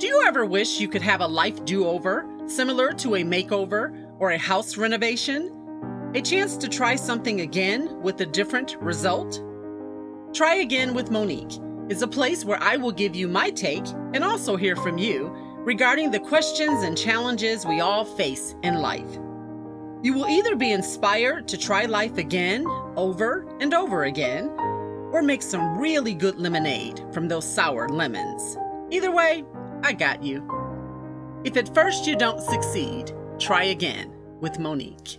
Do you ever wish you could have a life do over, similar to a makeover or a house renovation? A chance to try something again with a different result? Try Again with Monique is a place where I will give you my take and also hear from you regarding the questions and challenges we all face in life. You will either be inspired to try life again, over and over again, or make some really good lemonade from those sour lemons. Either way, I got you. If at first you don't succeed, try again with Monique.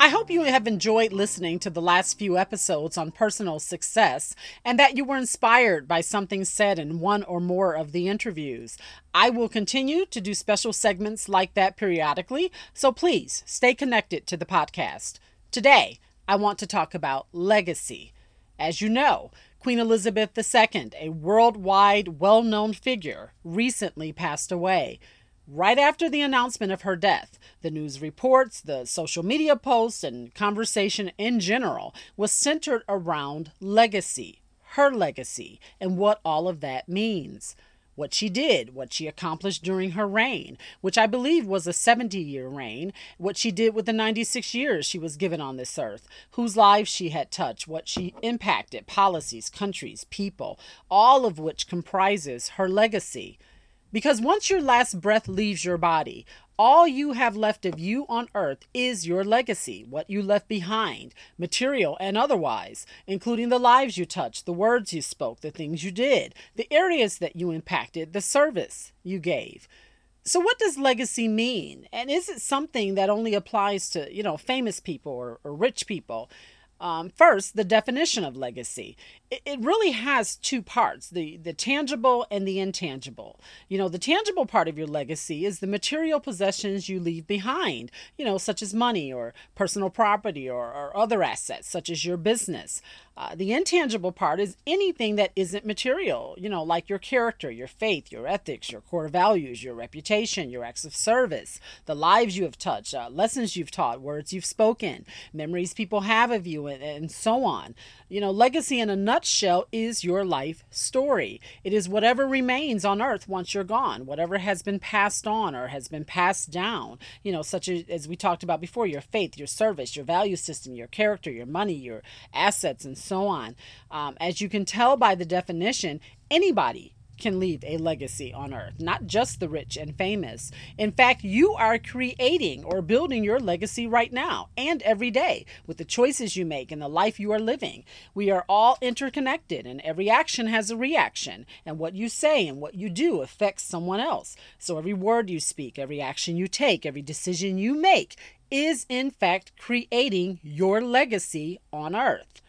I hope you have enjoyed listening to the last few episodes on personal success and that you were inspired by something said in one or more of the interviews. I will continue to do special segments like that periodically, so please stay connected to the podcast. Today, I want to talk about legacy. As you know, Queen Elizabeth II, a worldwide well known figure, recently passed away. Right after the announcement of her death, the news reports, the social media posts, and conversation in general was centered around legacy, her legacy, and what all of that means what she did, what she accomplished during her reign, which I believe was a 70 year reign, what she did with the 96 years she was given on this earth, whose lives she had touched, what she impacted, policies, countries, people, all of which comprises her legacy. Because once your last breath leaves your body, all you have left of you on earth is your legacy, what you left behind, material and otherwise, including the lives you touched, the words you spoke, the things you did, the areas that you impacted, the service you gave. So what does legacy mean? And is it something that only applies to, you know, famous people or, or rich people? Um, first, the definition of legacy. It, really has two parts the, the tangible and the intangible. You know, the tangible part of your legacy is the material possessions you leave behind, you know, such as money or personal property or, or other assets, such as your business. Uh, the intangible part is anything that isn't material, you know, like your character, your faith, your ethics, your core values, your reputation, your acts of service, the lives you have touched, uh, lessons you've taught, words you've spoken, memories people have of you, and, and so on. You know, legacy in a nutshell is your life story. It is whatever remains on earth once you're gone, whatever has been passed on or has been passed down, you know, such as, as we talked about before your faith, your service, your value system, your character, your money, your assets, and so on. Um, as you can tell by the definition, anybody can leave a legacy on earth, not just the rich and famous. In fact, you are creating or building your legacy right now and every day with the choices you make and the life you are living. We are all interconnected, and every action has a reaction, and what you say and what you do affects someone else. So every word you speak, every action you take, every decision you make is in fact creating your legacy on earth.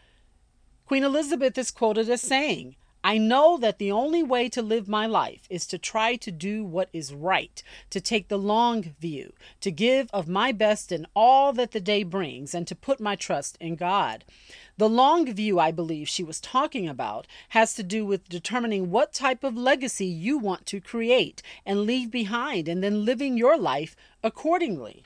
Queen Elizabeth is quoted as saying, I know that the only way to live my life is to try to do what is right, to take the long view, to give of my best in all that the day brings, and to put my trust in God. The long view I believe she was talking about has to do with determining what type of legacy you want to create and leave behind, and then living your life accordingly.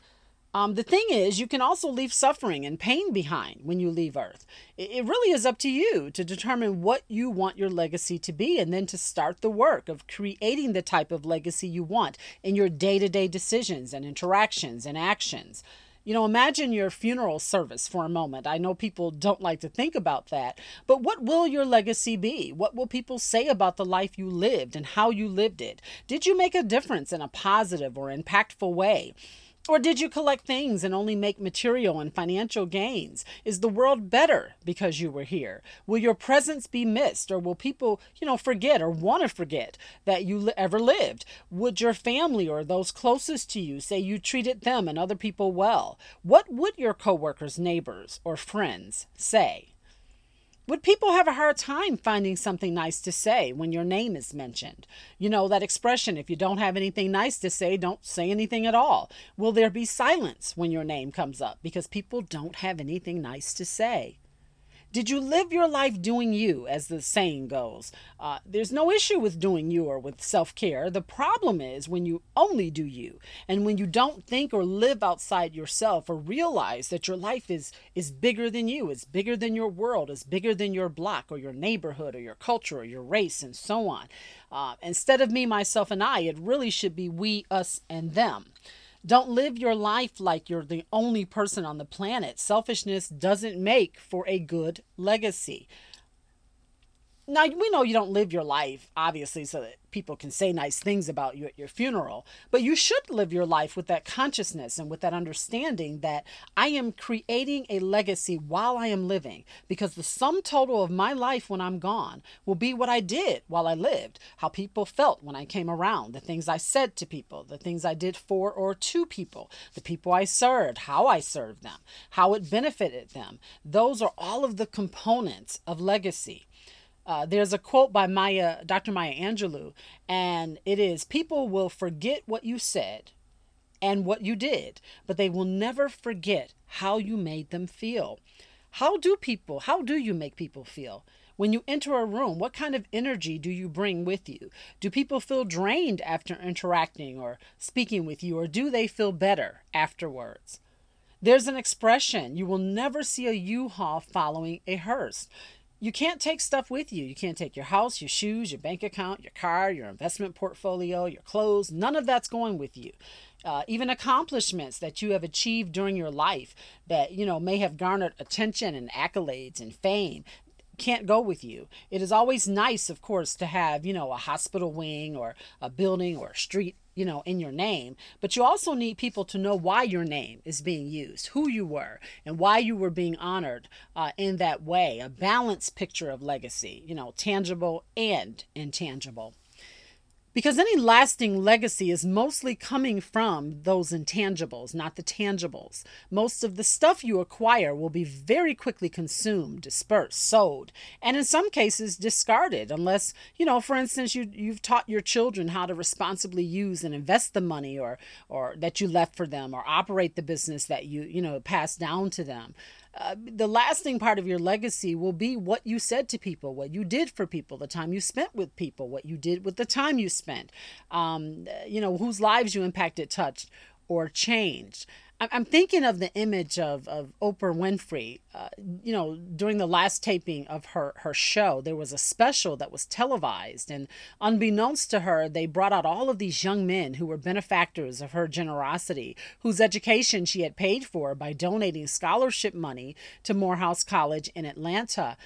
Um, the thing is, you can also leave suffering and pain behind when you leave Earth. It really is up to you to determine what you want your legacy to be and then to start the work of creating the type of legacy you want in your day to day decisions and interactions and actions. You know, imagine your funeral service for a moment. I know people don't like to think about that, but what will your legacy be? What will people say about the life you lived and how you lived it? Did you make a difference in a positive or impactful way? Or did you collect things and only make material and financial gains? Is the world better because you were here? Will your presence be missed or will people, you know, forget or want to forget that you ever lived? Would your family or those closest to you say you treated them and other people well? What would your coworkers, neighbors, or friends say? Would people have a hard time finding something nice to say when your name is mentioned? You know, that expression, if you don't have anything nice to say, don't say anything at all. Will there be silence when your name comes up because people don't have anything nice to say? Did you live your life doing you, as the saying goes? Uh, there's no issue with doing you or with self care. The problem is when you only do you and when you don't think or live outside yourself or realize that your life is, is bigger than you, is bigger than your world, is bigger than your block or your neighborhood or your culture or your race and so on. Uh, instead of me, myself, and I, it really should be we, us, and them. Don't live your life like you're the only person on the planet. Selfishness doesn't make for a good legacy. Now, we know you don't live your life, obviously, so that people can say nice things about you at your funeral, but you should live your life with that consciousness and with that understanding that I am creating a legacy while I am living, because the sum total of my life when I'm gone will be what I did while I lived, how people felt when I came around, the things I said to people, the things I did for or to people, the people I served, how I served them, how it benefited them. Those are all of the components of legacy. Uh, there's a quote by Maya, Dr. Maya Angelou, and it is People will forget what you said and what you did, but they will never forget how you made them feel. How do people, how do you make people feel? When you enter a room, what kind of energy do you bring with you? Do people feel drained after interacting or speaking with you, or do they feel better afterwards? There's an expression you will never see a U Haul following a hearse you can't take stuff with you. You can't take your house, your shoes, your bank account, your car, your investment portfolio, your clothes. None of that's going with you. Uh, even accomplishments that you have achieved during your life that you know may have garnered attention and accolades and fame can't go with you. It is always nice, of course, to have, you know, a hospital wing or a building or a street you know, in your name, but you also need people to know why your name is being used, who you were, and why you were being honored uh, in that way. A balanced picture of legacy, you know, tangible and intangible. Because any lasting legacy is mostly coming from those intangibles, not the tangibles. Most of the stuff you acquire will be very quickly consumed, dispersed, sold, and in some cases discarded unless, you know, for instance, you you've taught your children how to responsibly use and invest the money or or that you left for them or operate the business that you, you know, passed down to them uh, the lasting part of your legacy will be what you said to people, what you did for people, the time you spent with people, what you did with the time you spent, um, you know, whose lives you impacted, touched, or changed. I'm thinking of the image of, of Oprah Winfrey. Uh, you know, during the last taping of her, her show, there was a special that was televised. And unbeknownst to her, they brought out all of these young men who were benefactors of her generosity, whose education she had paid for by donating scholarship money to Morehouse College in Atlanta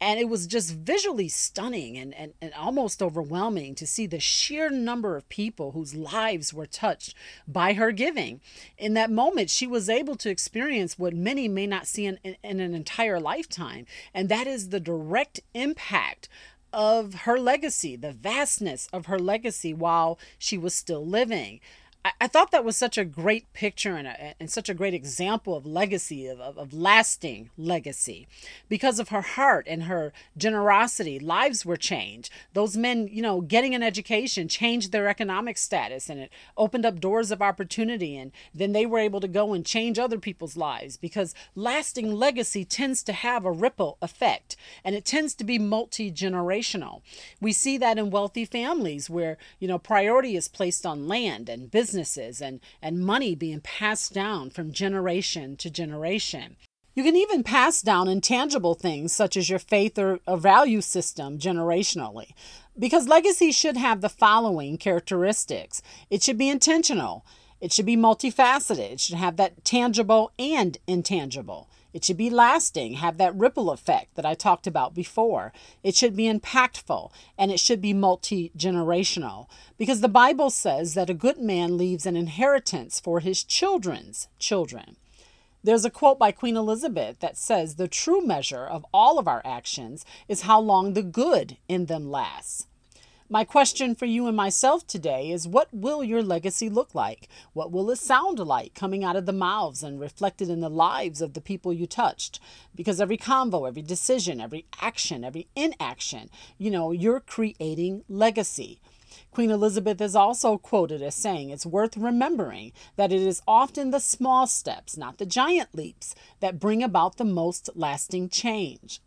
and it was just visually stunning and, and, and almost overwhelming to see the sheer number of people whose lives were touched by her giving in that moment she was able to experience what many may not see in, in, in an entire lifetime and that is the direct impact of her legacy, the vastness of her legacy while she was still living. I, I thought that was such a great picture and, a, and such a great example of legacy, of, of, of lasting legacy. Because of her heart and her generosity, lives were changed. Those men, you know, getting an education changed their economic status and it opened up doors of opportunity. And then they were able to go and change other people's lives because lasting legacy tends to have a ripple effect and it tends to be multi generational. We see that in wealthy families where, you know, priority is placed on land and business businesses and, and money being passed down from generation to generation. You can even pass down intangible things such as your faith or a value system generationally. Because legacy should have the following characteristics it should be intentional, it should be multifaceted, it should have that tangible and intangible. It should be lasting, have that ripple effect that I talked about before. It should be impactful, and it should be multi generational. Because the Bible says that a good man leaves an inheritance for his children's children. There's a quote by Queen Elizabeth that says, The true measure of all of our actions is how long the good in them lasts. My question for you and myself today is what will your legacy look like? What will it sound like coming out of the mouths and reflected in the lives of the people you touched? Because every convo, every decision, every action, every inaction, you know, you're creating legacy. Queen Elizabeth is also quoted as saying, It's worth remembering that it is often the small steps, not the giant leaps, that bring about the most lasting change.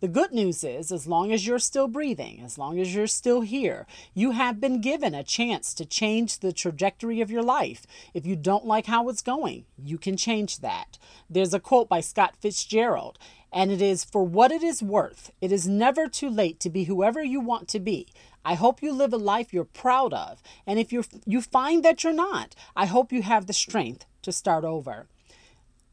The good news is, as long as you're still breathing, as long as you're still here, you have been given a chance to change the trajectory of your life. If you don't like how it's going, you can change that. There's a quote by Scott Fitzgerald, and it is For what it is worth, it is never too late to be whoever you want to be. I hope you live a life you're proud of. And if you you find that you're not, I hope you have the strength to start over.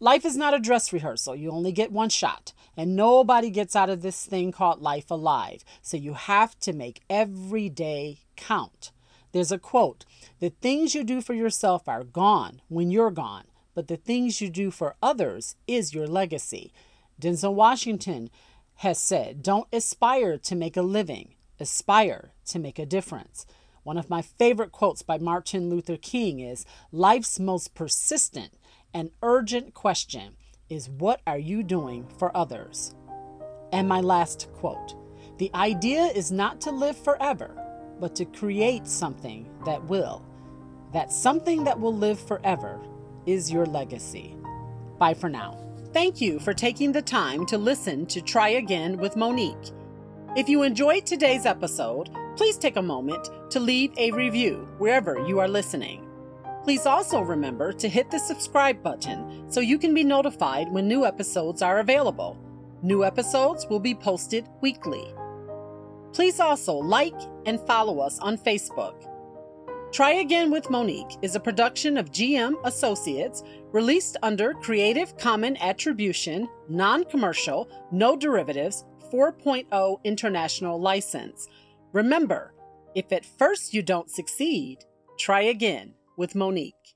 Life is not a dress rehearsal. You only get one shot, and nobody gets out of this thing called life alive. So you have to make every day count. There's a quote The things you do for yourself are gone when you're gone, but the things you do for others is your legacy. Denzel Washington has said, Don't aspire to make a living, aspire to make a difference. One of my favorite quotes by Martin Luther King is Life's most persistent an urgent question is what are you doing for others? And my last quote The idea is not to live forever, but to create something that will. That something that will live forever is your legacy. Bye for now. Thank you for taking the time to listen to Try Again with Monique. If you enjoyed today's episode, please take a moment to leave a review wherever you are listening. Please also remember to hit the subscribe button so you can be notified when new episodes are available. New episodes will be posted weekly. Please also like and follow us on Facebook. Try Again with Monique is a production of GM Associates released under Creative Common Attribution, Non Commercial, No Derivatives 4.0 International License. Remember, if at first you don't succeed, try again with Monique.